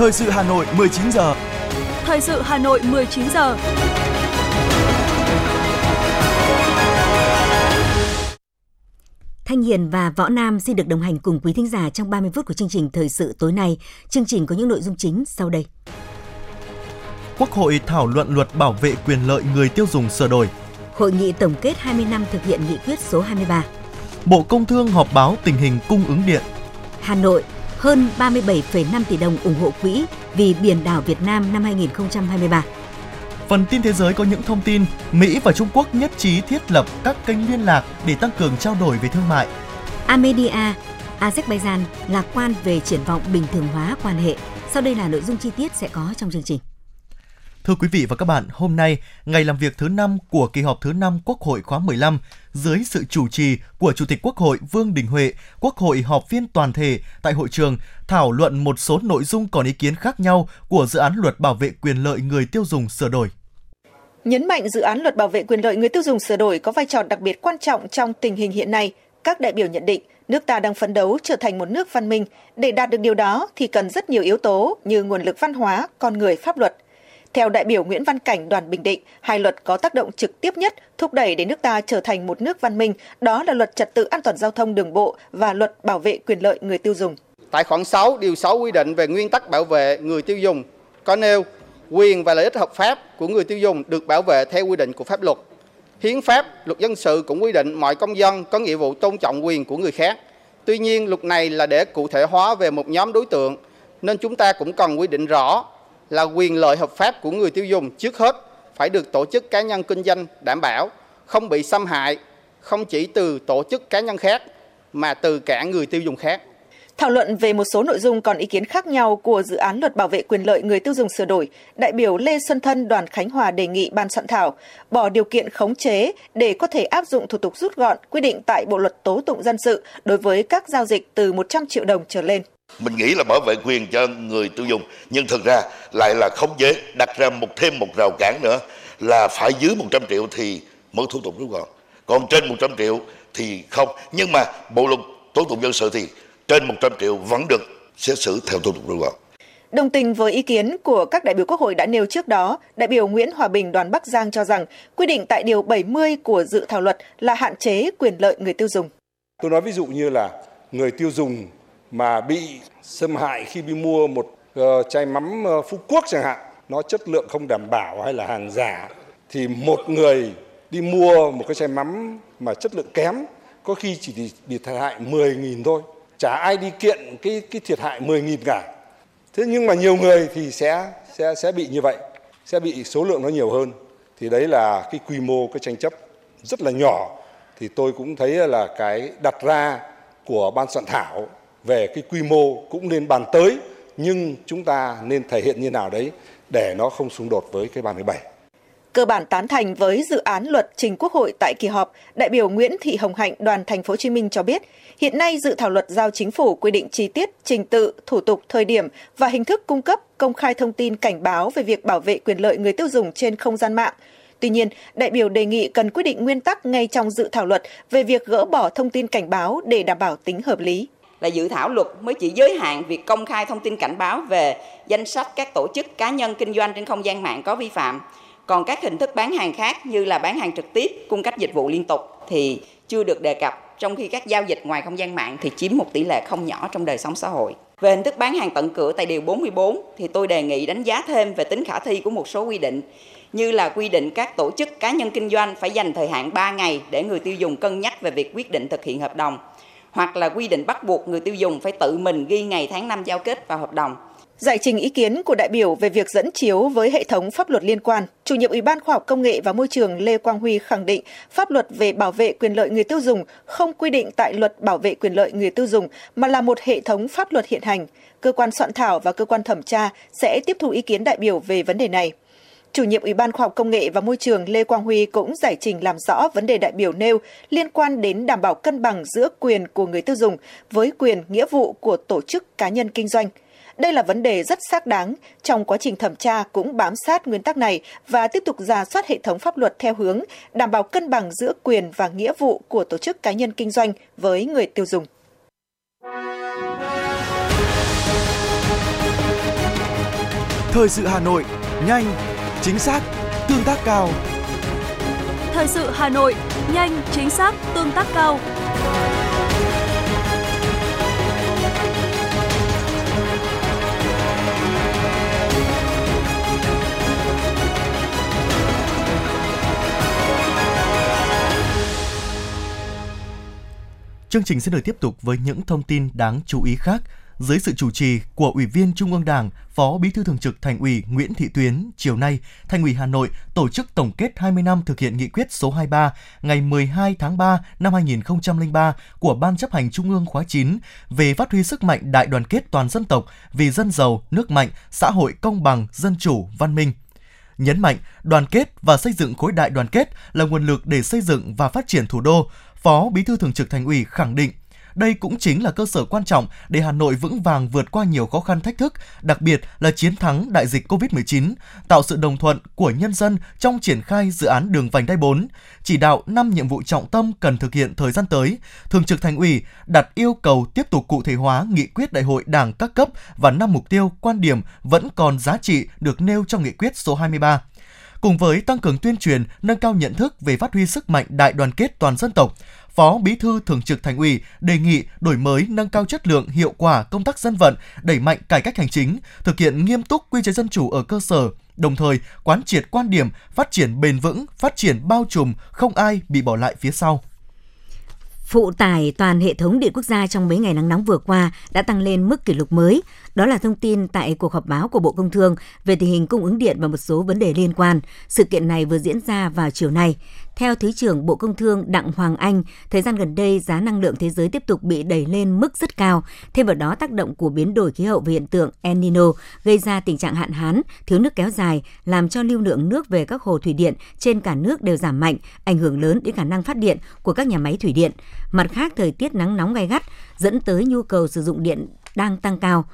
Thời sự Hà Nội 19 giờ. Thời sự Hà Nội 19 giờ. Thanh Hiền và Võ Nam xin được đồng hành cùng quý thính giả trong 30 phút của chương trình Thời sự tối nay. Chương trình có những nội dung chính sau đây. Quốc hội thảo luận luật bảo vệ quyền lợi người tiêu dùng sửa đổi. Hội nghị tổng kết 20 năm thực hiện nghị quyết số 23. Bộ Công Thương họp báo tình hình cung ứng điện. Hà Nội, hơn 37,5 tỷ đồng ủng hộ quỹ vì biển đảo Việt Nam năm 2023. Phần tin thế giới có những thông tin Mỹ và Trung Quốc nhất trí thiết lập các kênh liên lạc để tăng cường trao đổi về thương mại. Armenia, Azerbaijan lạc quan về triển vọng bình thường hóa quan hệ. Sau đây là nội dung chi tiết sẽ có trong chương trình. Thưa quý vị và các bạn, hôm nay, ngày làm việc thứ 5 của kỳ họp thứ 5 Quốc hội khóa 15, dưới sự chủ trì của Chủ tịch Quốc hội Vương Đình Huệ, Quốc hội họp phiên toàn thể tại hội trường thảo luận một số nội dung còn ý kiến khác nhau của dự án luật bảo vệ quyền lợi người tiêu dùng sửa đổi. Nhấn mạnh dự án luật bảo vệ quyền lợi người tiêu dùng sửa đổi có vai trò đặc biệt quan trọng trong tình hình hiện nay, các đại biểu nhận định nước ta đang phấn đấu trở thành một nước văn minh. Để đạt được điều đó thì cần rất nhiều yếu tố như nguồn lực văn hóa, con người, pháp luật. Theo đại biểu Nguyễn Văn Cảnh đoàn Bình Định, hai luật có tác động trực tiếp nhất thúc đẩy để nước ta trở thành một nước văn minh, đó là luật trật tự an toàn giao thông đường bộ và luật bảo vệ quyền lợi người tiêu dùng. Tại khoản 6, điều 6 quy định về nguyên tắc bảo vệ người tiêu dùng có nêu quyền và lợi ích hợp pháp của người tiêu dùng được bảo vệ theo quy định của pháp luật. Hiến pháp, luật dân sự cũng quy định mọi công dân có nghĩa vụ tôn trọng quyền của người khác. Tuy nhiên, luật này là để cụ thể hóa về một nhóm đối tượng, nên chúng ta cũng cần quy định rõ là quyền lợi hợp pháp của người tiêu dùng trước hết phải được tổ chức cá nhân kinh doanh đảm bảo, không bị xâm hại, không chỉ từ tổ chức cá nhân khác mà từ cả người tiêu dùng khác. Thảo luận về một số nội dung còn ý kiến khác nhau của dự án luật bảo vệ quyền lợi người tiêu dùng sửa đổi, đại biểu Lê Xuân Thân đoàn Khánh Hòa đề nghị ban soạn thảo bỏ điều kiện khống chế để có thể áp dụng thủ tục rút gọn quy định tại Bộ luật tố tụng dân sự đối với các giao dịch từ 100 triệu đồng trở lên. Mình nghĩ là bảo vệ quyền cho người tiêu dùng nhưng thực ra lại là khống chế đặt ra một thêm một rào cản nữa là phải dưới 100 triệu thì mới thủ tục rút gọn. Còn trên 100 triệu thì không. Nhưng mà Bộ luật tố tụng dân sự thì trên 100 triệu vẫn được xét xử theo thủ tục rút gọn. Đồng tình với ý kiến của các đại biểu Quốc hội đã nêu trước đó, đại biểu Nguyễn Hòa Bình đoàn Bắc Giang cho rằng quy định tại Điều 70 của dự thảo luật là hạn chế quyền lợi người tiêu dùng. Tôi nói ví dụ như là người tiêu dùng mà bị xâm hại khi đi mua một ờ, chai mắm ờ, Phú Quốc chẳng hạn, nó chất lượng không đảm bảo hay là hàng giả, thì một người đi mua một cái chai mắm mà chất lượng kém có khi chỉ bị thiệt hại 10.000 thôi chả ai đi kiện cái cái thiệt hại 10.000 cả. Thế nhưng mà nhiều người thì sẽ sẽ sẽ bị như vậy, sẽ bị số lượng nó nhiều hơn. Thì đấy là cái quy mô cái tranh chấp rất là nhỏ thì tôi cũng thấy là cái đặt ra của ban soạn thảo về cái quy mô cũng nên bàn tới nhưng chúng ta nên thể hiện như nào đấy để nó không xung đột với cái 37 cơ bản tán thành với dự án luật trình Quốc hội tại kỳ họp, đại biểu Nguyễn Thị Hồng Hạnh đoàn thành phố Hồ Chí Minh cho biết, hiện nay dự thảo luật giao chính phủ quy định chi tiết, trình tự, thủ tục, thời điểm và hình thức cung cấp công khai thông tin cảnh báo về việc bảo vệ quyền lợi người tiêu dùng trên không gian mạng. Tuy nhiên, đại biểu đề nghị cần quyết định nguyên tắc ngay trong dự thảo luật về việc gỡ bỏ thông tin cảnh báo để đảm bảo tính hợp lý là dự thảo luật mới chỉ giới hạn việc công khai thông tin cảnh báo về danh sách các tổ chức cá nhân kinh doanh trên không gian mạng có vi phạm còn các hình thức bán hàng khác như là bán hàng trực tiếp, cung cấp dịch vụ liên tục thì chưa được đề cập, trong khi các giao dịch ngoài không gian mạng thì chiếm một tỷ lệ không nhỏ trong đời sống xã hội. Về hình thức bán hàng tận cửa tại Điều 44 thì tôi đề nghị đánh giá thêm về tính khả thi của một số quy định như là quy định các tổ chức cá nhân kinh doanh phải dành thời hạn 3 ngày để người tiêu dùng cân nhắc về việc quyết định thực hiện hợp đồng hoặc là quy định bắt buộc người tiêu dùng phải tự mình ghi ngày tháng năm giao kết vào hợp đồng Giải trình ý kiến của đại biểu về việc dẫn chiếu với hệ thống pháp luật liên quan, chủ nhiệm Ủy ban Khoa học Công nghệ và Môi trường Lê Quang Huy khẳng định pháp luật về bảo vệ quyền lợi người tiêu dùng không quy định tại luật bảo vệ quyền lợi người tiêu dùng mà là một hệ thống pháp luật hiện hành. Cơ quan soạn thảo và cơ quan thẩm tra sẽ tiếp thu ý kiến đại biểu về vấn đề này. Chủ nhiệm Ủy ban Khoa học Công nghệ và Môi trường Lê Quang Huy cũng giải trình làm rõ vấn đề đại biểu nêu liên quan đến đảm bảo cân bằng giữa quyền của người tiêu dùng với quyền nghĩa vụ của tổ chức cá nhân kinh doanh – đây là vấn đề rất xác đáng. Trong quá trình thẩm tra cũng bám sát nguyên tắc này và tiếp tục ra soát hệ thống pháp luật theo hướng đảm bảo cân bằng giữa quyền và nghĩa vụ của tổ chức cá nhân kinh doanh với người tiêu dùng. Thời sự Hà Nội, nhanh, chính xác, tương tác cao. Thời sự Hà Nội, nhanh, chính xác, tương tác cao. Chương trình sẽ được tiếp tục với những thông tin đáng chú ý khác dưới sự chủ trì của Ủy viên Trung ương Đảng, Phó Bí thư Thường trực Thành ủy Nguyễn Thị Tuyến, chiều nay, Thành ủy Hà Nội tổ chức tổng kết 20 năm thực hiện nghị quyết số 23 ngày 12 tháng 3 năm 2003 của Ban chấp hành Trung ương khóa 9 về phát huy sức mạnh đại đoàn kết toàn dân tộc vì dân giàu, nước mạnh, xã hội công bằng, dân chủ, văn minh nhấn mạnh đoàn kết và xây dựng khối đại đoàn kết là nguồn lực để xây dựng và phát triển thủ đô. Phó Bí thư Thường trực Thành ủy khẳng định đây cũng chính là cơ sở quan trọng để Hà Nội vững vàng vượt qua nhiều khó khăn thách thức, đặc biệt là chiến thắng đại dịch COVID-19, tạo sự đồng thuận của nhân dân trong triển khai dự án đường vành đai 4, chỉ đạo 5 nhiệm vụ trọng tâm cần thực hiện thời gian tới. Thường trực Thành ủy đặt yêu cầu tiếp tục cụ thể hóa nghị quyết đại hội Đảng các cấp và năm mục tiêu quan điểm vẫn còn giá trị được nêu trong nghị quyết số 23 cùng với tăng cường tuyên truyền, nâng cao nhận thức về phát huy sức mạnh đại đoàn kết toàn dân tộc, Phó Bí thư Thường trực Thành ủy đề nghị đổi mới nâng cao chất lượng hiệu quả công tác dân vận, đẩy mạnh cải cách hành chính, thực hiện nghiêm túc quy chế dân chủ ở cơ sở, đồng thời quán triệt quan điểm phát triển bền vững, phát triển bao trùm, không ai bị bỏ lại phía sau. Phụ tải toàn hệ thống điện quốc gia trong mấy ngày nắng nóng vừa qua đã tăng lên mức kỷ lục mới. Đó là thông tin tại cuộc họp báo của Bộ Công Thương về tình hình cung ứng điện và một số vấn đề liên quan. Sự kiện này vừa diễn ra vào chiều nay. Theo Thứ trưởng Bộ Công Thương Đặng Hoàng Anh, thời gian gần đây giá năng lượng thế giới tiếp tục bị đẩy lên mức rất cao. Thêm vào đó tác động của biến đổi khí hậu và hiện tượng El Nino gây ra tình trạng hạn hán, thiếu nước kéo dài, làm cho lưu lượng nước về các hồ thủy điện trên cả nước đều giảm mạnh, ảnh hưởng lớn đến khả năng phát điện của các nhà máy thủy điện. Mặt khác, thời tiết nắng nóng gai gắt dẫn tới nhu cầu sử dụng điện đang tăng cao.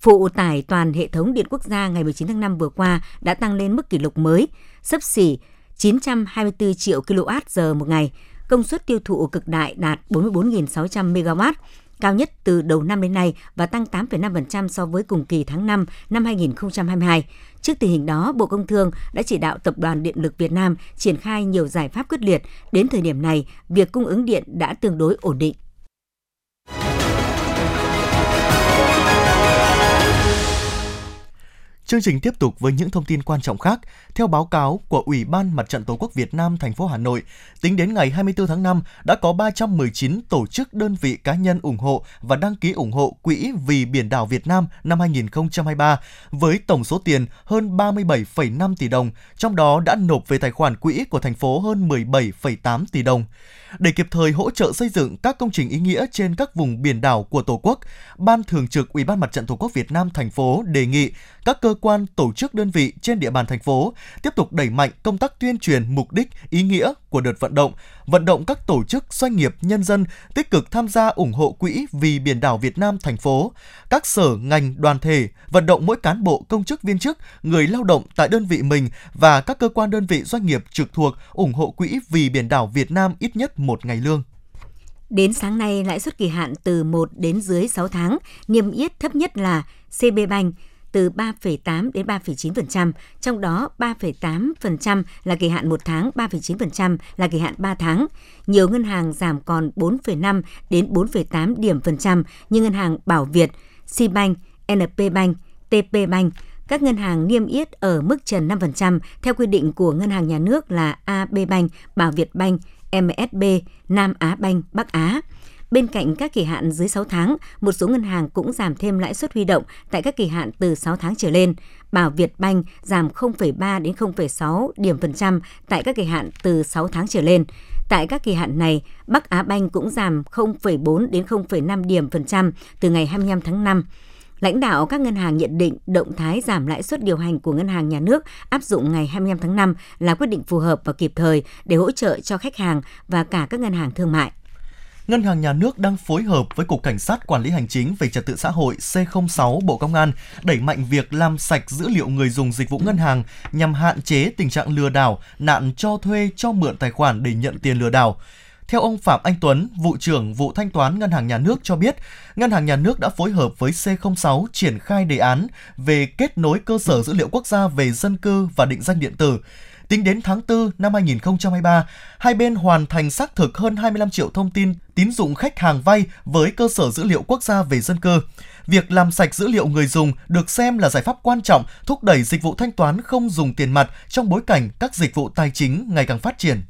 Phụ tải toàn hệ thống điện quốc gia ngày 19 tháng 5 vừa qua đã tăng lên mức kỷ lục mới, sấp xỉ 924 triệu kWh một ngày, công suất tiêu thụ cực đại đạt 44.600 MW, cao nhất từ đầu năm đến nay và tăng 8,5% so với cùng kỳ tháng 5 năm 2022. Trước tình hình đó, Bộ Công Thương đã chỉ đạo Tập đoàn Điện lực Việt Nam triển khai nhiều giải pháp quyết liệt. Đến thời điểm này, việc cung ứng điện đã tương đối ổn định. Chương trình tiếp tục với những thông tin quan trọng khác. Theo báo cáo của Ủy ban Mặt trận Tổ quốc Việt Nam thành phố Hà Nội, tính đến ngày 24 tháng 5 đã có 319 tổ chức đơn vị cá nhân ủng hộ và đăng ký ủng hộ Quỹ vì biển đảo Việt Nam năm 2023 với tổng số tiền hơn 37,5 tỷ đồng, trong đó đã nộp về tài khoản quỹ của thành phố hơn 17,8 tỷ đồng. Để kịp thời hỗ trợ xây dựng các công trình ý nghĩa trên các vùng biển đảo của Tổ quốc, Ban Thường trực Ủy ban Mặt trận Tổ quốc Việt Nam thành phố đề nghị các cơ quan, tổ chức đơn vị trên địa bàn thành phố tiếp tục đẩy mạnh công tác tuyên truyền mục đích, ý nghĩa của đợt vận động, vận động các tổ chức, doanh nghiệp, nhân dân tích cực tham gia ủng hộ quỹ vì biển đảo Việt Nam thành phố, các sở, ngành, đoàn thể, vận động mỗi cán bộ, công chức, viên chức, người lao động tại đơn vị mình và các cơ quan đơn vị doanh nghiệp trực thuộc ủng hộ quỹ vì biển đảo Việt Nam ít nhất một ngày lương. Đến sáng nay, lãi suất kỳ hạn từ 1 đến dưới 6 tháng, niêm yết thấp nhất là CB Bank từ 3,8 đến 3,9%, trong đó 3,8% là kỳ hạn 1 tháng, 3,9% là kỳ hạn 3 tháng. Nhiều ngân hàng giảm còn 4,5 đến 4,8 điểm phần trăm như ngân hàng Bảo Việt, Sibank, NP Bank, TP Bank. Các ngân hàng niêm yết ở mức trần 5% theo quy định của ngân hàng nhà nước là AB Bank, Bảo Việt Bank, MSB, Nam Á Bank, Bắc Á. Bên cạnh các kỳ hạn dưới 6 tháng, một số ngân hàng cũng giảm thêm lãi suất huy động tại các kỳ hạn từ 6 tháng trở lên. Bảo Việt Banh giảm 0,3 đến 0,6 điểm phần trăm tại các kỳ hạn từ 6 tháng trở lên. Tại các kỳ hạn này, Bắc Á Banh cũng giảm 0,4 đến 0,5 điểm phần trăm từ ngày 25 tháng 5. Lãnh đạo các ngân hàng nhận định động thái giảm lãi suất điều hành của ngân hàng nhà nước áp dụng ngày 25 tháng 5 là quyết định phù hợp và kịp thời để hỗ trợ cho khách hàng và cả các ngân hàng thương mại. Ngân hàng Nhà nước đang phối hợp với Cục Cảnh sát Quản lý Hành chính về Trật tự xã hội C06 Bộ Công an đẩy mạnh việc làm sạch dữ liệu người dùng dịch vụ ngân hàng nhằm hạn chế tình trạng lừa đảo, nạn cho thuê cho mượn tài khoản để nhận tiền lừa đảo. Theo ông Phạm Anh Tuấn, vụ trưởng vụ thanh toán Ngân hàng Nhà nước cho biết, Ngân hàng Nhà nước đã phối hợp với C06 triển khai đề án về kết nối cơ sở dữ liệu quốc gia về dân cư và định danh điện tử. Tính đến tháng 4 năm 2023, hai bên hoàn thành xác thực hơn 25 triệu thông tin tín dụng khách hàng vay với cơ sở dữ liệu quốc gia về dân cư. Việc làm sạch dữ liệu người dùng được xem là giải pháp quan trọng thúc đẩy dịch vụ thanh toán không dùng tiền mặt trong bối cảnh các dịch vụ tài chính ngày càng phát triển.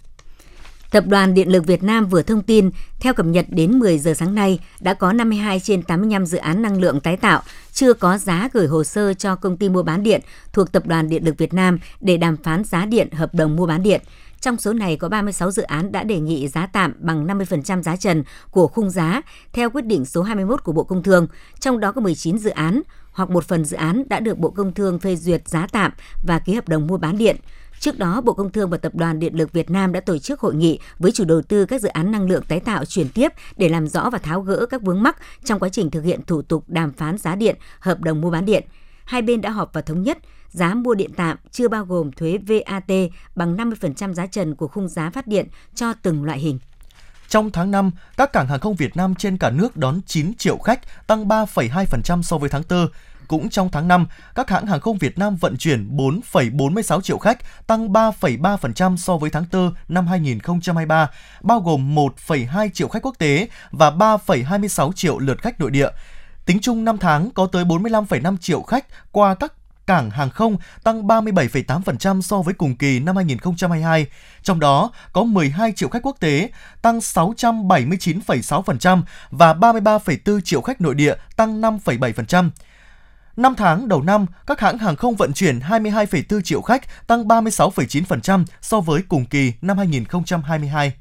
Tập đoàn Điện lực Việt Nam vừa thông tin, theo cập nhật đến 10 giờ sáng nay, đã có 52 trên 85 dự án năng lượng tái tạo chưa có giá gửi hồ sơ cho công ty mua bán điện thuộc Tập đoàn Điện lực Việt Nam để đàm phán giá điện hợp đồng mua bán điện. Trong số này có 36 dự án đã đề nghị giá tạm bằng 50% giá trần của khung giá theo quyết định số 21 của Bộ Công Thương, trong đó có 19 dự án hoặc một phần dự án đã được Bộ Công Thương phê duyệt giá tạm và ký hợp đồng mua bán điện. Trước đó, Bộ Công Thương và Tập đoàn Điện lực Việt Nam đã tổ chức hội nghị với chủ đầu tư các dự án năng lượng tái tạo chuyển tiếp để làm rõ và tháo gỡ các vướng mắc trong quá trình thực hiện thủ tục đàm phán giá điện, hợp đồng mua bán điện. Hai bên đã họp và thống nhất giá mua điện tạm chưa bao gồm thuế VAT bằng 50% giá trần của khung giá phát điện cho từng loại hình. Trong tháng 5, các cảng hàng không Việt Nam trên cả nước đón 9 triệu khách, tăng 3,2% so với tháng 4. Cũng trong tháng 5, các hãng hàng không Việt Nam vận chuyển 4,46 triệu khách, tăng 3,3% so với tháng 4 năm 2023, bao gồm 1,2 triệu khách quốc tế và 3,26 triệu lượt khách nội địa. Tính chung 5 tháng có tới 45,5 triệu khách qua các cảng hàng không tăng 37,8% so với cùng kỳ năm 2022. Trong đó có 12 triệu khách quốc tế tăng 679,6% và 33,4 triệu khách nội địa tăng 5,7%. 5 tháng đầu năm, các hãng hàng không vận chuyển 22,4 triệu khách, tăng 36,9% so với cùng kỳ năm 2022.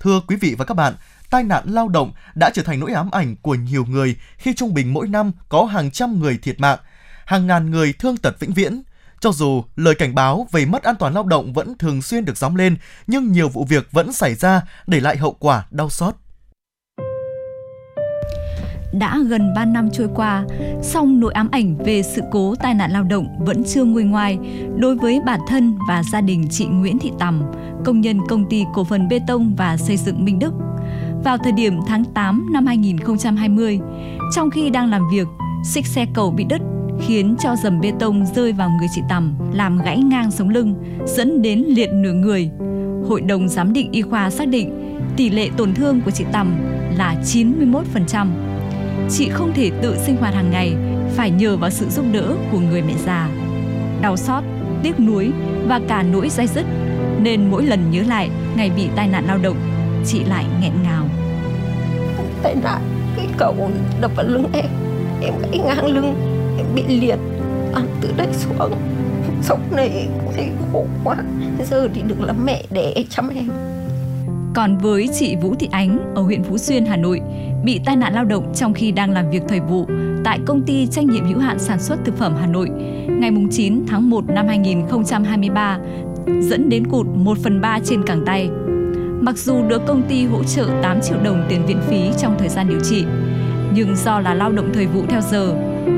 Thưa quý vị và các bạn, tai nạn lao động đã trở thành nỗi ám ảnh của nhiều người khi trung bình mỗi năm có hàng trăm người thiệt mạng, hàng ngàn người thương tật vĩnh viễn. Cho dù lời cảnh báo về mất an toàn lao động vẫn thường xuyên được gióng lên, nhưng nhiều vụ việc vẫn xảy ra để lại hậu quả đau xót đã gần 3 năm trôi qua, song nỗi ám ảnh về sự cố tai nạn lao động vẫn chưa nguôi ngoai đối với bản thân và gia đình chị Nguyễn Thị Tầm, công nhân công ty cổ phần bê tông và xây dựng Minh Đức. Vào thời điểm tháng 8 năm 2020, trong khi đang làm việc, xích xe cầu bị đứt khiến cho dầm bê tông rơi vào người chị Tầm làm gãy ngang sống lưng, dẫn đến liệt nửa người. Hội đồng giám định y khoa xác định tỷ lệ tổn thương của chị Tầm là 91% chị không thể tự sinh hoạt hàng ngày, phải nhờ vào sự giúp đỡ của người mẹ già. Đau xót, tiếc nuối và cả nỗi dai dứt, nên mỗi lần nhớ lại ngày bị tai nạn lao động, chị lại nghẹn ngào. Tai nạn, cái cầu đập vào lưng em, em gãy ngang lưng, bị liệt, ăn từ đây xuống. Sống này thấy khổ quá, giờ thì được làm mẹ để chăm em. Còn với chị Vũ Thị Ánh ở huyện Phú Xuyên, Hà Nội, bị tai nạn lao động trong khi đang làm việc thời vụ tại công ty trách nhiệm hữu hạn sản xuất thực phẩm Hà Nội ngày 9 tháng 1 năm 2023 dẫn đến cụt 1 phần 3 trên cẳng tay. Mặc dù được công ty hỗ trợ 8 triệu đồng tiền viện phí trong thời gian điều trị, nhưng do là lao động thời vụ theo giờ,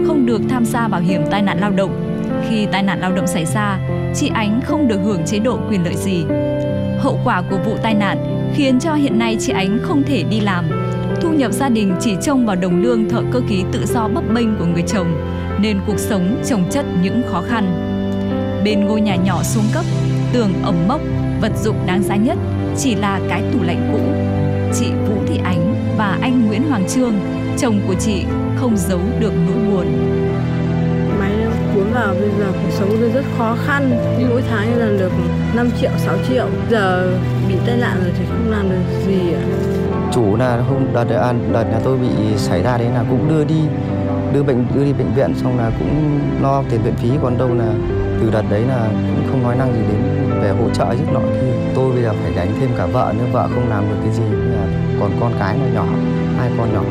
không được tham gia bảo hiểm tai nạn lao động. Khi tai nạn lao động xảy ra, chị Ánh không được hưởng chế độ quyền lợi gì. Hậu quả của vụ tai nạn khiến cho hiện nay chị Ánh không thể đi làm, thu nhập gia đình chỉ trông vào đồng lương thợ cơ khí tự do bấp bênh của người chồng, nên cuộc sống trồng chất những khó khăn. Bên ngôi nhà nhỏ xuống cấp, tường ẩm mốc, vật dụng đáng giá nhất chỉ là cái tủ lạnh cũ. Chị Vũ Thị Ánh và anh Nguyễn Hoàng Trương, chồng của chị, không giấu được nỗi buồn. Máy cuốn vào bây giờ cuộc sống tôi rất khó khăn, mỗi tháng là được 5 triệu, 6 triệu. Giờ bị tai nạn rồi thì không làm được gì ạ. Chủ là hôm đợt đợt, đợt nhà tôi bị xảy ra đấy là cũng đưa đi đưa bệnh đưa đi bệnh viện xong là cũng lo tiền viện phí. Còn đâu là từ đợt đấy là cũng không nói năng gì đến về hỗ trợ giúp nọ thì tôi bây giờ phải gánh thêm cả vợ nữa vợ không làm được cái gì. Là còn con cái nó nhỏ hai con nhỏ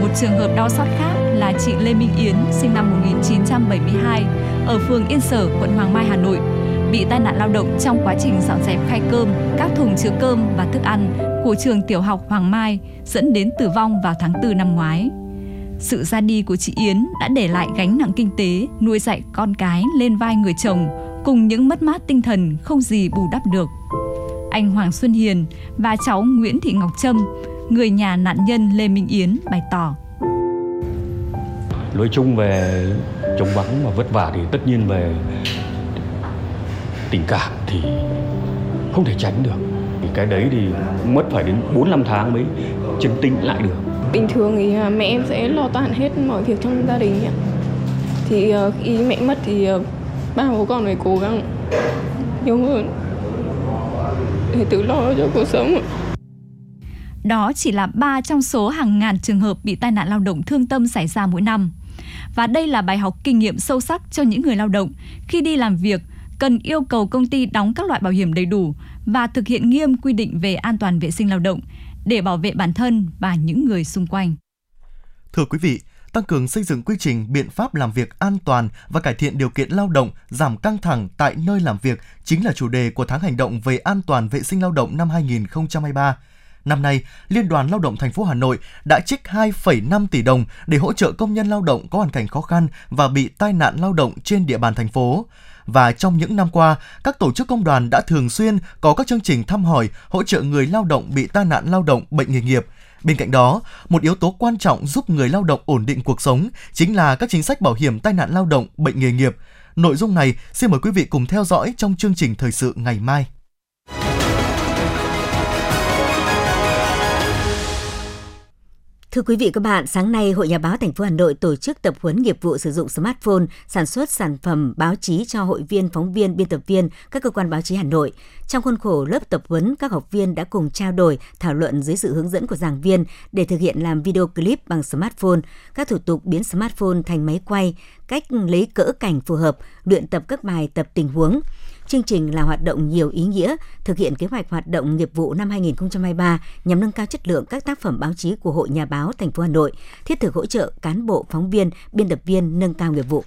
một trường hợp đau xót khác là chị Lê Minh Yến sinh năm 1972 ở phường Yên Sở, quận Hoàng Mai, Hà Nội bị tai nạn lao động trong quá trình dọn dẹp khay cơm, các thùng chứa cơm và thức ăn của trường tiểu học Hoàng Mai dẫn đến tử vong vào tháng 4 năm ngoái. Sự ra đi của chị Yến đã để lại gánh nặng kinh tế, nuôi dạy con cái lên vai người chồng cùng những mất mát tinh thần không gì bù đắp được anh Hoàng Xuân Hiền và cháu Nguyễn Thị Ngọc Trâm, người nhà nạn nhân Lê Minh Yến bày tỏ. Nói chung về chống vắng và vất vả thì tất nhiên về tình cảm thì không thể tránh được. Cái đấy thì mất phải đến 4 5 tháng mới chứng tĩnh lại được. Bình thường thì à, mẹ em sẽ lo toàn hết mọi việc trong gia đình ạ. Thì ờ, khi mẹ mất thì ờ, ba bố con phải cố gắng nhiều hơn để tự lo cho cuộc sống. Đó chỉ là ba trong số hàng ngàn trường hợp bị tai nạn lao động thương tâm xảy ra mỗi năm. Và đây là bài học kinh nghiệm sâu sắc cho những người lao động khi đi làm việc cần yêu cầu công ty đóng các loại bảo hiểm đầy đủ và thực hiện nghiêm quy định về an toàn vệ sinh lao động để bảo vệ bản thân và những người xung quanh. Thưa quý vị, tăng cường xây dựng quy trình biện pháp làm việc an toàn và cải thiện điều kiện lao động, giảm căng thẳng tại nơi làm việc chính là chủ đề của tháng hành động về an toàn vệ sinh lao động năm 2023. Năm nay, Liên đoàn Lao động thành phố Hà Nội đã trích 2,5 tỷ đồng để hỗ trợ công nhân lao động có hoàn cảnh khó khăn và bị tai nạn lao động trên địa bàn thành phố. Và trong những năm qua, các tổ chức công đoàn đã thường xuyên có các chương trình thăm hỏi, hỗ trợ người lao động bị tai nạn lao động, bệnh nghề nghiệp. Bên cạnh đó, một yếu tố quan trọng giúp người lao động ổn định cuộc sống chính là các chính sách bảo hiểm tai nạn lao động, bệnh nghề nghiệp. Nội dung này xin mời quý vị cùng theo dõi trong chương trình thời sự ngày mai. Thưa quý vị các bạn, sáng nay Hội Nhà báo thành phố Hà Nội tổ chức tập huấn nghiệp vụ sử dụng smartphone, sản xuất sản phẩm báo chí cho hội viên, phóng viên, biên tập viên các cơ quan báo chí Hà Nội. Trong khuôn khổ lớp tập huấn, các học viên đã cùng trao đổi, thảo luận dưới sự hướng dẫn của giảng viên để thực hiện làm video clip bằng smartphone, các thủ tục biến smartphone thành máy quay, cách lấy cỡ cảnh phù hợp, luyện tập các bài tập tình huống. Chương trình là hoạt động nhiều ý nghĩa, thực hiện kế hoạch hoạt động nghiệp vụ năm 2023 nhằm nâng cao chất lượng các tác phẩm báo chí của Hội Nhà báo thành phố Hà Nội, thiết thực hỗ trợ cán bộ, phóng viên, biên tập viên nâng cao nghiệp vụ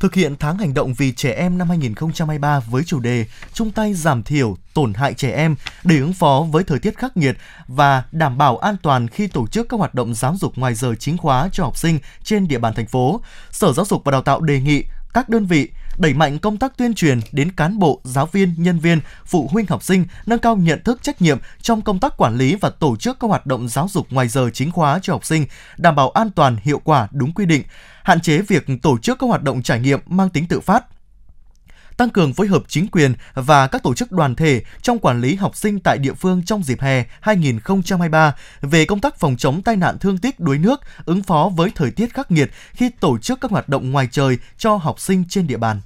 thực hiện tháng hành động vì trẻ em năm 2023 với chủ đề chung tay giảm thiểu tổn hại trẻ em để ứng phó với thời tiết khắc nghiệt và đảm bảo an toàn khi tổ chức các hoạt động giáo dục ngoài giờ chính khóa cho học sinh trên địa bàn thành phố. Sở Giáo dục và Đào tạo đề nghị các đơn vị đẩy mạnh công tác tuyên truyền đến cán bộ, giáo viên, nhân viên, phụ huynh học sinh nâng cao nhận thức trách nhiệm trong công tác quản lý và tổ chức các hoạt động giáo dục ngoài giờ chính khóa cho học sinh, đảm bảo an toàn, hiệu quả, đúng quy định, hạn chế việc tổ chức các hoạt động trải nghiệm mang tính tự phát, tăng cường phối hợp chính quyền và các tổ chức đoàn thể trong quản lý học sinh tại địa phương trong dịp hè 2023 về công tác phòng chống tai nạn thương tích đuối nước, ứng phó với thời tiết khắc nghiệt khi tổ chức các hoạt động ngoài trời cho học sinh trên địa bàn.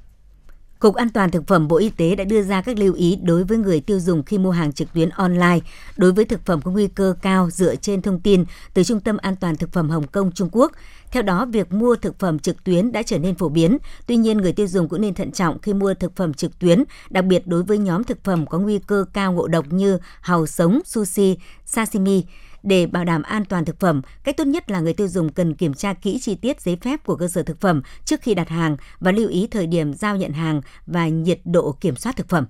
Cục An toàn Thực phẩm Bộ Y tế đã đưa ra các lưu ý đối với người tiêu dùng khi mua hàng trực tuyến online đối với thực phẩm có nguy cơ cao dựa trên thông tin từ Trung tâm An toàn Thực phẩm Hồng Kông Trung Quốc. Theo đó, việc mua thực phẩm trực tuyến đã trở nên phổ biến. Tuy nhiên, người tiêu dùng cũng nên thận trọng khi mua thực phẩm trực tuyến, đặc biệt đối với nhóm thực phẩm có nguy cơ cao ngộ độc như hàu sống, sushi, sashimi. Để bảo đảm an toàn thực phẩm, cách tốt nhất là người tiêu dùng cần kiểm tra kỹ chi tiết giấy phép của cơ sở thực phẩm trước khi đặt hàng và lưu ý thời điểm giao nhận hàng và nhiệt độ kiểm soát thực phẩm.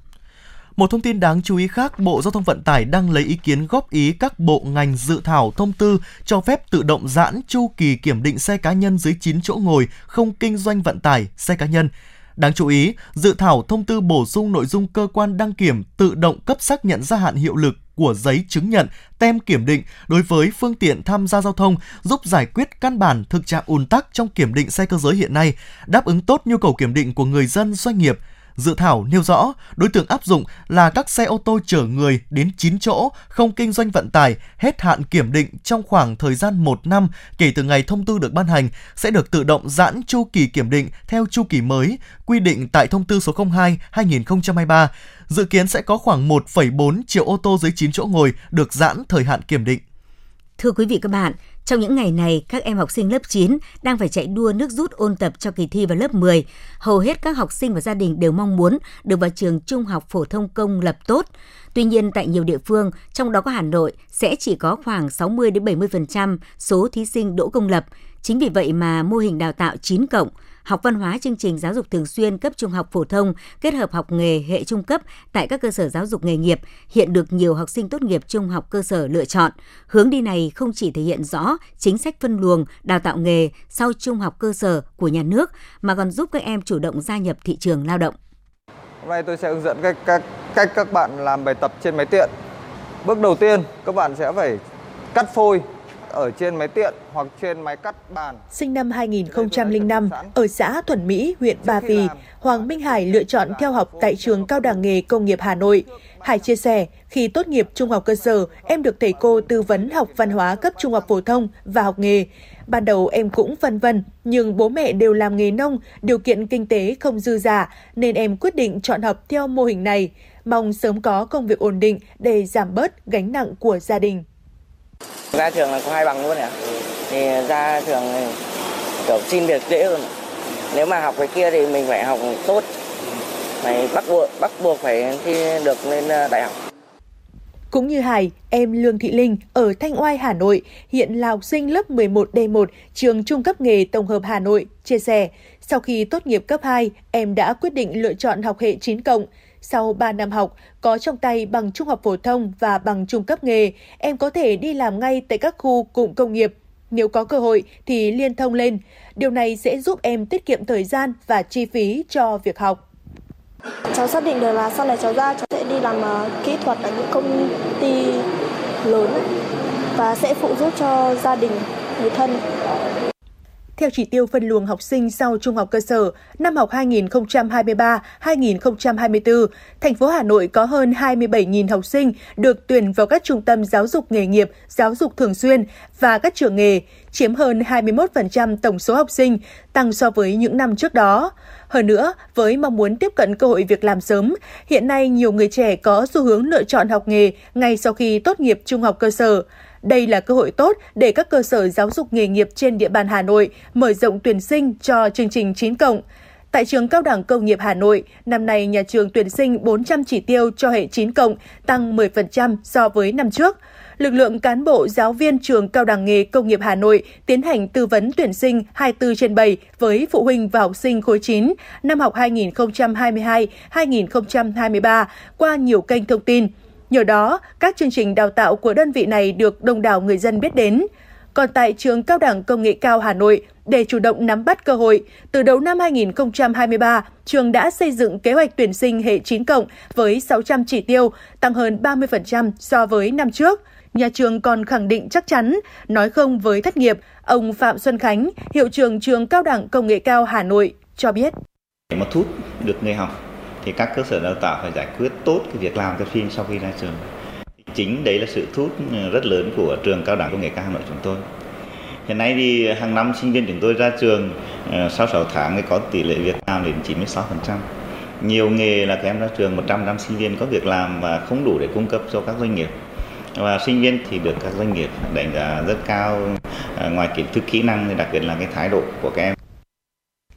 Một thông tin đáng chú ý khác, Bộ Giao thông Vận tải đang lấy ý kiến góp ý các bộ ngành dự thảo thông tư cho phép tự động giãn chu kỳ kiểm định xe cá nhân dưới 9 chỗ ngồi không kinh doanh vận tải xe cá nhân. Đáng chú ý, dự thảo thông tư bổ sung nội dung cơ quan đăng kiểm tự động cấp xác nhận gia hạn hiệu lực của giấy chứng nhận tem kiểm định đối với phương tiện tham gia giao thông giúp giải quyết căn bản thực trạng ùn tắc trong kiểm định xe cơ giới hiện nay, đáp ứng tốt nhu cầu kiểm định của người dân doanh nghiệp, Dự thảo nêu rõ, đối tượng áp dụng là các xe ô tô chở người đến 9 chỗ không kinh doanh vận tải hết hạn kiểm định trong khoảng thời gian 1 năm kể từ ngày thông tư được ban hành sẽ được tự động giãn chu kỳ kiểm định theo chu kỳ mới quy định tại thông tư số 02/2023. Dự kiến sẽ có khoảng 1,4 triệu ô tô dưới 9 chỗ ngồi được giãn thời hạn kiểm định. Thưa quý vị các bạn, trong những ngày này, các em học sinh lớp 9 đang phải chạy đua nước rút ôn tập cho kỳ thi vào lớp 10. Hầu hết các học sinh và gia đình đều mong muốn được vào trường trung học phổ thông công lập tốt. Tuy nhiên tại nhiều địa phương, trong đó có Hà Nội, sẽ chỉ có khoảng 60 đến 70% số thí sinh đỗ công lập. Chính vì vậy mà mô hình đào tạo 9 cộng học văn hóa chương trình giáo dục thường xuyên cấp trung học phổ thông kết hợp học nghề hệ trung cấp tại các cơ sở giáo dục nghề nghiệp hiện được nhiều học sinh tốt nghiệp trung học cơ sở lựa chọn. Hướng đi này không chỉ thể hiện rõ chính sách phân luồng đào tạo nghề sau trung học cơ sở của nhà nước mà còn giúp các em chủ động gia nhập thị trường lao động. Hôm nay tôi sẽ hướng dẫn cách cách cách các bạn làm bài tập trên máy tiện. Bước đầu tiên, các bạn sẽ phải cắt phôi ở trên máy tiện hoặc trên máy cắt bàn. Sinh năm 2005, ở xã Thuần Mỹ, huyện Ba Vì, Hoàng Minh Hải lựa chọn theo học tại trường Cao đẳng nghề Công nghiệp Hà Nội. Hải chia sẻ, khi tốt nghiệp trung học cơ sở, em được thầy cô tư vấn học văn hóa cấp trung học phổ thông và học nghề. Ban đầu em cũng vân vân, nhưng bố mẹ đều làm nghề nông, điều kiện kinh tế không dư giả, nên em quyết định chọn học theo mô hình này, mong sớm có công việc ổn định để giảm bớt gánh nặng của gia đình. Ra trường là có hai bằng luôn ạ. Thì ra trường thì kiểu xin việc dễ hơn. Nếu mà học cái kia thì mình phải học tốt, phải bắt buộc bắt buộc phải thi được lên ờ, đại học. Cũng như Hải, em Lương Thị Linh ở Thanh Oai, Hà Nội, hiện là học sinh lớp 11D1 trường Trung cấp nghề Tổng hợp Hà Nội, chia sẻ, sau khi tốt nghiệp cấp 2, em đã quyết định lựa chọn học hệ 9 cộng. Sau 3 năm học, có trong tay bằng trung học phổ thông và bằng trung cấp nghề, em có thể đi làm ngay tại các khu cụm công nghiệp. Nếu có cơ hội thì liên thông lên. Điều này sẽ giúp em tiết kiệm thời gian và chi phí cho việc học. Cháu xác định được là sau này cháu ra cháu sẽ đi làm uh, kỹ thuật ở những công ty lớn và sẽ phụ giúp cho gia đình, người thân. Theo chỉ tiêu phân luồng học sinh sau trung học cơ sở, năm học 2023-2024, thành phố Hà Nội có hơn 27.000 học sinh được tuyển vào các trung tâm giáo dục nghề nghiệp, giáo dục thường xuyên và các trường nghề, chiếm hơn 21% tổng số học sinh, tăng so với những năm trước đó. Hơn nữa, với mong muốn tiếp cận cơ hội việc làm sớm, hiện nay nhiều người trẻ có xu hướng lựa chọn học nghề ngay sau khi tốt nghiệp trung học cơ sở. Đây là cơ hội tốt để các cơ sở giáo dục nghề nghiệp trên địa bàn Hà Nội mở rộng tuyển sinh cho chương trình 9 cộng. Tại trường Cao đẳng Công nghiệp Hà Nội, năm nay nhà trường tuyển sinh 400 chỉ tiêu cho hệ 9 cộng, tăng 10% so với năm trước. Lực lượng cán bộ giáo viên trường Cao đẳng nghề Công nghiệp Hà Nội tiến hành tư vấn tuyển sinh 24 trên 7 với phụ huynh và học sinh khối 9 năm học 2022-2023 qua nhiều kênh thông tin. Nhờ đó, các chương trình đào tạo của đơn vị này được đông đảo người dân biết đến. Còn tại trường Cao đẳng Công nghệ cao Hà Nội, để chủ động nắm bắt cơ hội, từ đầu năm 2023, trường đã xây dựng kế hoạch tuyển sinh hệ 9 cộng với 600 chỉ tiêu, tăng hơn 30% so với năm trước. Nhà trường còn khẳng định chắc chắn, nói không với thất nghiệp, ông Phạm Xuân Khánh, hiệu trưởng trường Cao đẳng Công nghệ cao Hà Nội cho biết. Để mà thu được người học thì các cơ sở đào tạo phải giải quyết tốt cái việc làm cho phim sau khi ra trường. Chính đấy là sự thu hút ừ, rất lớn của trường Cao đẳng Công nghệ cao Hà Nội chúng tôi. Hiện nay thì hàng năm sinh viên chúng tôi ra trường ờ, sau 6 tháng thì có tỷ lệ việc làm đến 96%. Nhiều nghề là các em ra trường 100% sinh viên có việc làm và không đủ để cung cấp cho các doanh nghiệp và sinh viên thì được các doanh nghiệp đánh giá rất cao ờ, ngoài kiến thức kỹ năng thì đặc biệt là cái thái độ của các em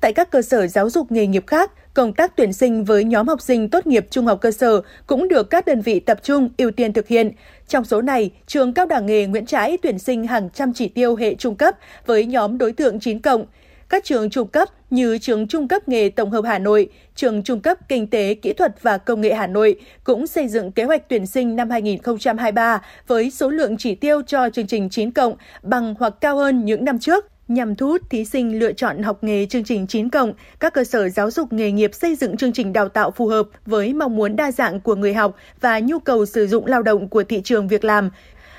Tại các cơ sở giáo dục nghề nghiệp khác, công tác tuyển sinh với nhóm học sinh tốt nghiệp trung học cơ sở cũng được các đơn vị tập trung ưu tiên thực hiện. Trong số này, trường Cao đẳng nghề Nguyễn Trãi tuyển sinh hàng trăm chỉ tiêu hệ trung cấp với nhóm đối tượng 9 cộng. Các trường trung cấp như trường Trung cấp nghề Tổng hợp Hà Nội, trường Trung cấp Kinh tế, Kỹ thuật và Công nghệ Hà Nội cũng xây dựng kế hoạch tuyển sinh năm 2023 với số lượng chỉ tiêu cho chương trình 9 cộng bằng hoặc cao hơn những năm trước. Nhằm thu hút thí sinh lựa chọn học nghề chương trình 9 cộng, các cơ sở giáo dục nghề nghiệp xây dựng chương trình đào tạo phù hợp với mong muốn đa dạng của người học và nhu cầu sử dụng lao động của thị trường việc làm.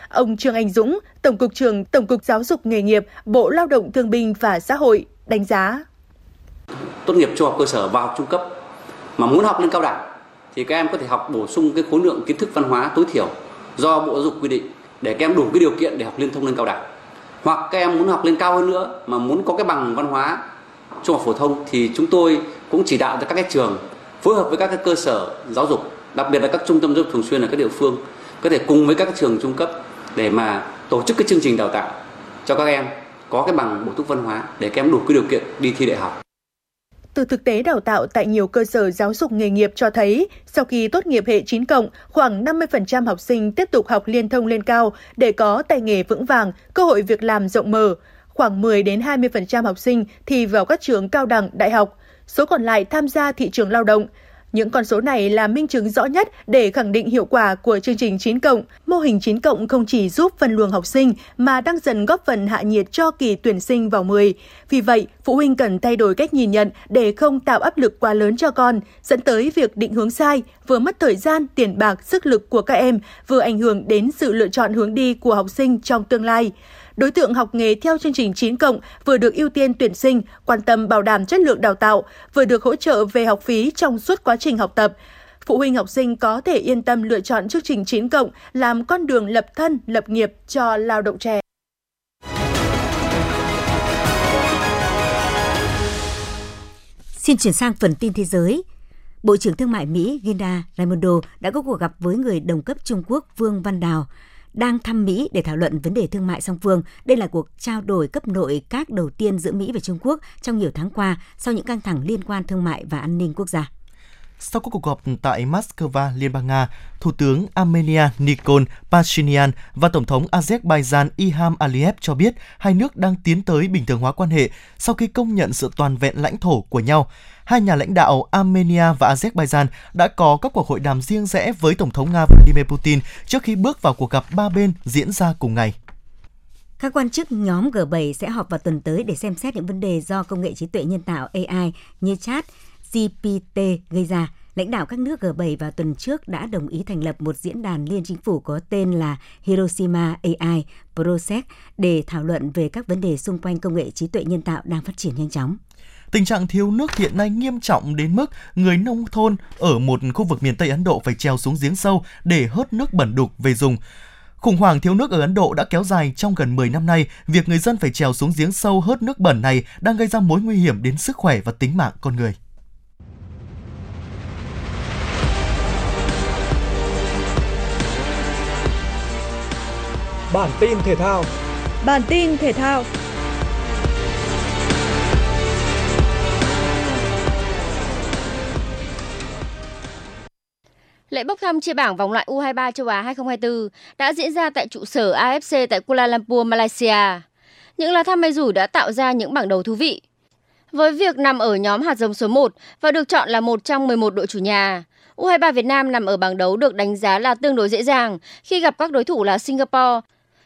Ông Trương Anh Dũng, Tổng cục trưởng Tổng cục Giáo dục nghề nghiệp, Bộ Lao động Thương binh và Xã hội đánh giá. Tốt nghiệp trung học cơ sở vào trung cấp mà muốn học lên cao đẳng thì các em có thể học bổ sung cái khối lượng kiến thức văn hóa tối thiểu do Bộ Giáo dục quy định để các em đủ cái điều kiện để học liên thông lên cao đẳng hoặc các em muốn học lên cao hơn nữa mà muốn có cái bằng văn hóa trung học phổ thông thì chúng tôi cũng chỉ đạo cho các cái trường phối hợp với các cái cơ sở giáo dục, đặc biệt là các trung tâm giáo dục thường xuyên ở các địa phương, có thể cùng với các trường trung cấp để mà tổ chức cái chương trình đào tạo cho các em có cái bằng bổ túc văn hóa để các em đủ cái điều kiện đi thi đại học từ thực tế đào tạo tại nhiều cơ sở giáo dục nghề nghiệp cho thấy, sau khi tốt nghiệp hệ 9 cộng, khoảng 50% học sinh tiếp tục học liên thông lên cao để có tay nghề vững vàng, cơ hội việc làm rộng mở. Khoảng 10 đến 20% học sinh thì vào các trường cao đẳng, đại học, số còn lại tham gia thị trường lao động. Những con số này là minh chứng rõ nhất để khẳng định hiệu quả của chương trình 9 cộng. Mô hình 9 cộng không chỉ giúp phân luồng học sinh mà đang dần góp phần hạ nhiệt cho kỳ tuyển sinh vào 10. Vì vậy, Phụ huynh cần thay đổi cách nhìn nhận để không tạo áp lực quá lớn cho con, dẫn tới việc định hướng sai, vừa mất thời gian, tiền bạc, sức lực của các em, vừa ảnh hưởng đến sự lựa chọn hướng đi của học sinh trong tương lai. Đối tượng học nghề theo chương trình 9 cộng vừa được ưu tiên tuyển sinh, quan tâm bảo đảm chất lượng đào tạo, vừa được hỗ trợ về học phí trong suốt quá trình học tập. Phụ huynh học sinh có thể yên tâm lựa chọn chương trình 9 cộng làm con đường lập thân, lập nghiệp cho lao động trẻ. Xin chuyển sang phần tin thế giới. Bộ trưởng Thương mại Mỹ Gina Raimondo đã có cuộc gặp với người đồng cấp Trung Quốc Vương Văn Đào đang thăm Mỹ để thảo luận vấn đề thương mại song phương. Đây là cuộc trao đổi cấp nội các đầu tiên giữa Mỹ và Trung Quốc trong nhiều tháng qua sau những căng thẳng liên quan thương mại và an ninh quốc gia. Sau các cuộc họp tại Moscow, Liên bang Nga, Thủ tướng Armenia Nikol Pashinyan và Tổng thống Azerbaijan Ilham Aliyev cho biết hai nước đang tiến tới bình thường hóa quan hệ sau khi công nhận sự toàn vẹn lãnh thổ của nhau. Hai nhà lãnh đạo Armenia và Azerbaijan đã có các cuộc hội đàm riêng rẽ với Tổng thống Nga Vladimir Putin trước khi bước vào cuộc gặp ba bên diễn ra cùng ngày. Các quan chức nhóm G7 sẽ họp vào tuần tới để xem xét những vấn đề do công nghệ trí tuệ nhân tạo AI như chat, GPT gây ra, lãnh đạo các nước G7 vào tuần trước đã đồng ý thành lập một diễn đàn liên chính phủ có tên là Hiroshima AI Project để thảo luận về các vấn đề xung quanh công nghệ trí tuệ nhân tạo đang phát triển nhanh chóng. Tình trạng thiếu nước hiện nay nghiêm trọng đến mức người nông thôn ở một khu vực miền Tây Ấn Độ phải treo xuống giếng sâu để hớt nước bẩn đục về dùng. Khủng hoảng thiếu nước ở Ấn Độ đã kéo dài trong gần 10 năm nay. Việc người dân phải trèo xuống giếng sâu hớt nước bẩn này đang gây ra mối nguy hiểm đến sức khỏe và tính mạng con người. Bản tin thể thao. Bản tin thể thao. Lễ bốc thăm chia bảng vòng loại U23 châu Á 2024 đã diễn ra tại trụ sở AFC tại Kuala Lumpur, Malaysia. Những lá thăm may rủi đã tạo ra những bảng đầu thú vị. Với việc nằm ở nhóm hạt giống số 1 và được chọn là một trong 11 đội chủ nhà, U23 Việt Nam nằm ở bảng đấu được đánh giá là tương đối dễ dàng khi gặp các đối thủ là Singapore,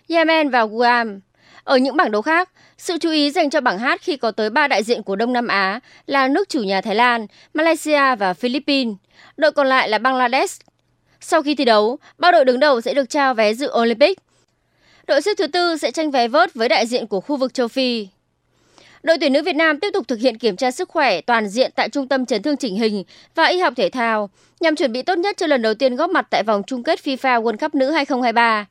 Yemen và Guam. Ở những bảng đấu khác, sự chú ý dành cho bảng H khi có tới 3 đại diện của Đông Nam Á là nước chủ nhà Thái Lan, Malaysia và Philippines. Đội còn lại là Bangladesh. Sau khi thi đấu, ba đội đứng đầu sẽ được trao vé dự Olympic. Đội xếp thứ tư sẽ tranh vé vớt với đại diện của khu vực châu Phi. Đội tuyển nữ Việt Nam tiếp tục thực hiện kiểm tra sức khỏe toàn diện tại Trung tâm Chấn thương chỉnh hình và y học thể thao nhằm chuẩn bị tốt nhất cho lần đầu tiên góp mặt tại vòng chung kết FIFA World Cup nữ 2023.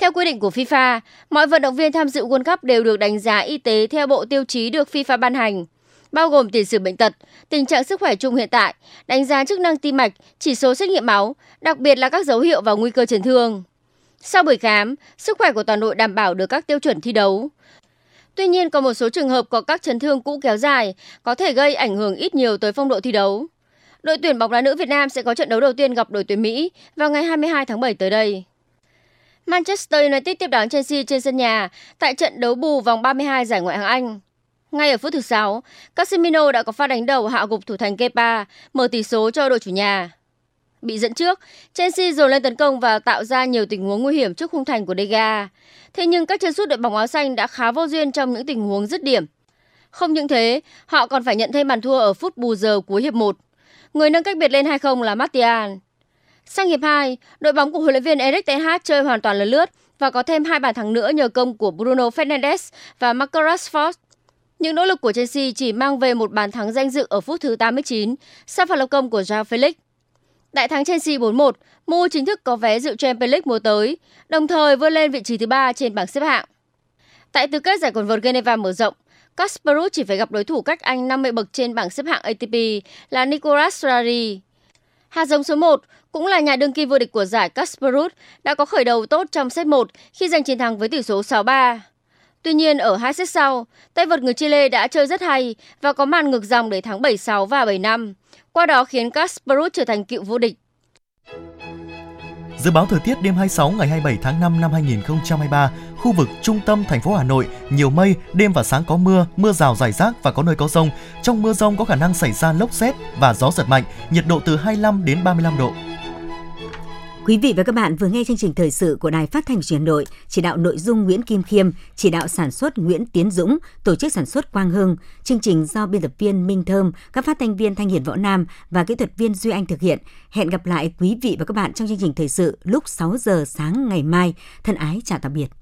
Theo quy định của FIFA, mọi vận động viên tham dự World Cup đều được đánh giá y tế theo bộ tiêu chí được FIFA ban hành, bao gồm tiền sử bệnh tật, tình trạng sức khỏe chung hiện tại, đánh giá chức năng tim mạch, chỉ số xét nghiệm máu, đặc biệt là các dấu hiệu và nguy cơ chấn thương. Sau buổi khám, sức khỏe của toàn đội đảm bảo được các tiêu chuẩn thi đấu. Tuy nhiên, có một số trường hợp có các chấn thương cũ kéo dài có thể gây ảnh hưởng ít nhiều tới phong độ thi đấu. Đội tuyển bóng đá nữ Việt Nam sẽ có trận đấu đầu tiên gặp đội tuyển Mỹ vào ngày 22 tháng 7 tới đây. Manchester United tiếp đón Chelsea trên sân nhà tại trận đấu bù vòng 32 giải Ngoại hạng Anh. Ngay ở phút thứ 6, Casemiro đã có pha đánh đầu hạ gục thủ thành Kepa, mở tỷ số cho đội chủ nhà. Bị dẫn trước, Chelsea dồn lên tấn công và tạo ra nhiều tình huống nguy hiểm trước khung thành của Dega. Thế nhưng các chân sút đội bóng áo xanh đã khá vô duyên trong những tình huống dứt điểm. Không những thế, họ còn phải nhận thêm bàn thua ở phút bù giờ cuối hiệp 1. Người nâng cách biệt lên 2-0 là Martial. Sang hiệp 2, đội bóng của huấn luyện viên Eric Ten Hag chơi hoàn toàn lần lướt và có thêm hai bàn thắng nữa nhờ công của Bruno Fernandes và Marcus Rashford. Những nỗ lực của Chelsea chỉ mang về một bàn thắng danh dự ở phút thứ 89 sau pha lập công của Joao Felix. Đại thắng Chelsea 4-1, Mu chính thức có vé dự Champions League mùa tới, đồng thời vươn lên vị trí thứ ba trên bảng xếp hạng. Tại tứ kết giải quần vợt Geneva mở rộng, Kasparov chỉ phải gặp đối thủ cách anh 50 bậc trên bảng xếp hạng ATP là Nicolas Rari. Hạt giống số 1 cũng là nhà đương kim vô địch của giải Kasparov đã có khởi đầu tốt trong set 1 khi giành chiến thắng với tỷ số 6-3. Tuy nhiên ở hai set sau, tay vợt người Chile đã chơi rất hay và có màn ngược dòng để thắng 7-6 và 7-5, qua đó khiến Kasparov trở thành cựu vô địch. Dự báo thời tiết đêm 26 ngày 27 tháng 5 năm 2023, khu vực trung tâm thành phố Hà Nội nhiều mây, đêm và sáng có mưa, mưa rào rải rác và có nơi có rông. Trong mưa rông có khả năng xảy ra lốc xét và gió giật mạnh, nhiệt độ từ 25 đến 35 độ. Quý vị và các bạn vừa nghe chương trình thời sự của Đài Phát thanh Truyền đội, Nội, chỉ đạo nội dung Nguyễn Kim Khiêm, chỉ đạo sản xuất Nguyễn Tiến Dũng, tổ chức sản xuất Quang Hưng, chương trình do biên tập viên Minh Thơm, các phát thanh viên Thanh Hiền Võ Nam và kỹ thuật viên Duy Anh thực hiện. Hẹn gặp lại quý vị và các bạn trong chương trình thời sự lúc 6 giờ sáng ngày mai. Thân ái chào tạm biệt.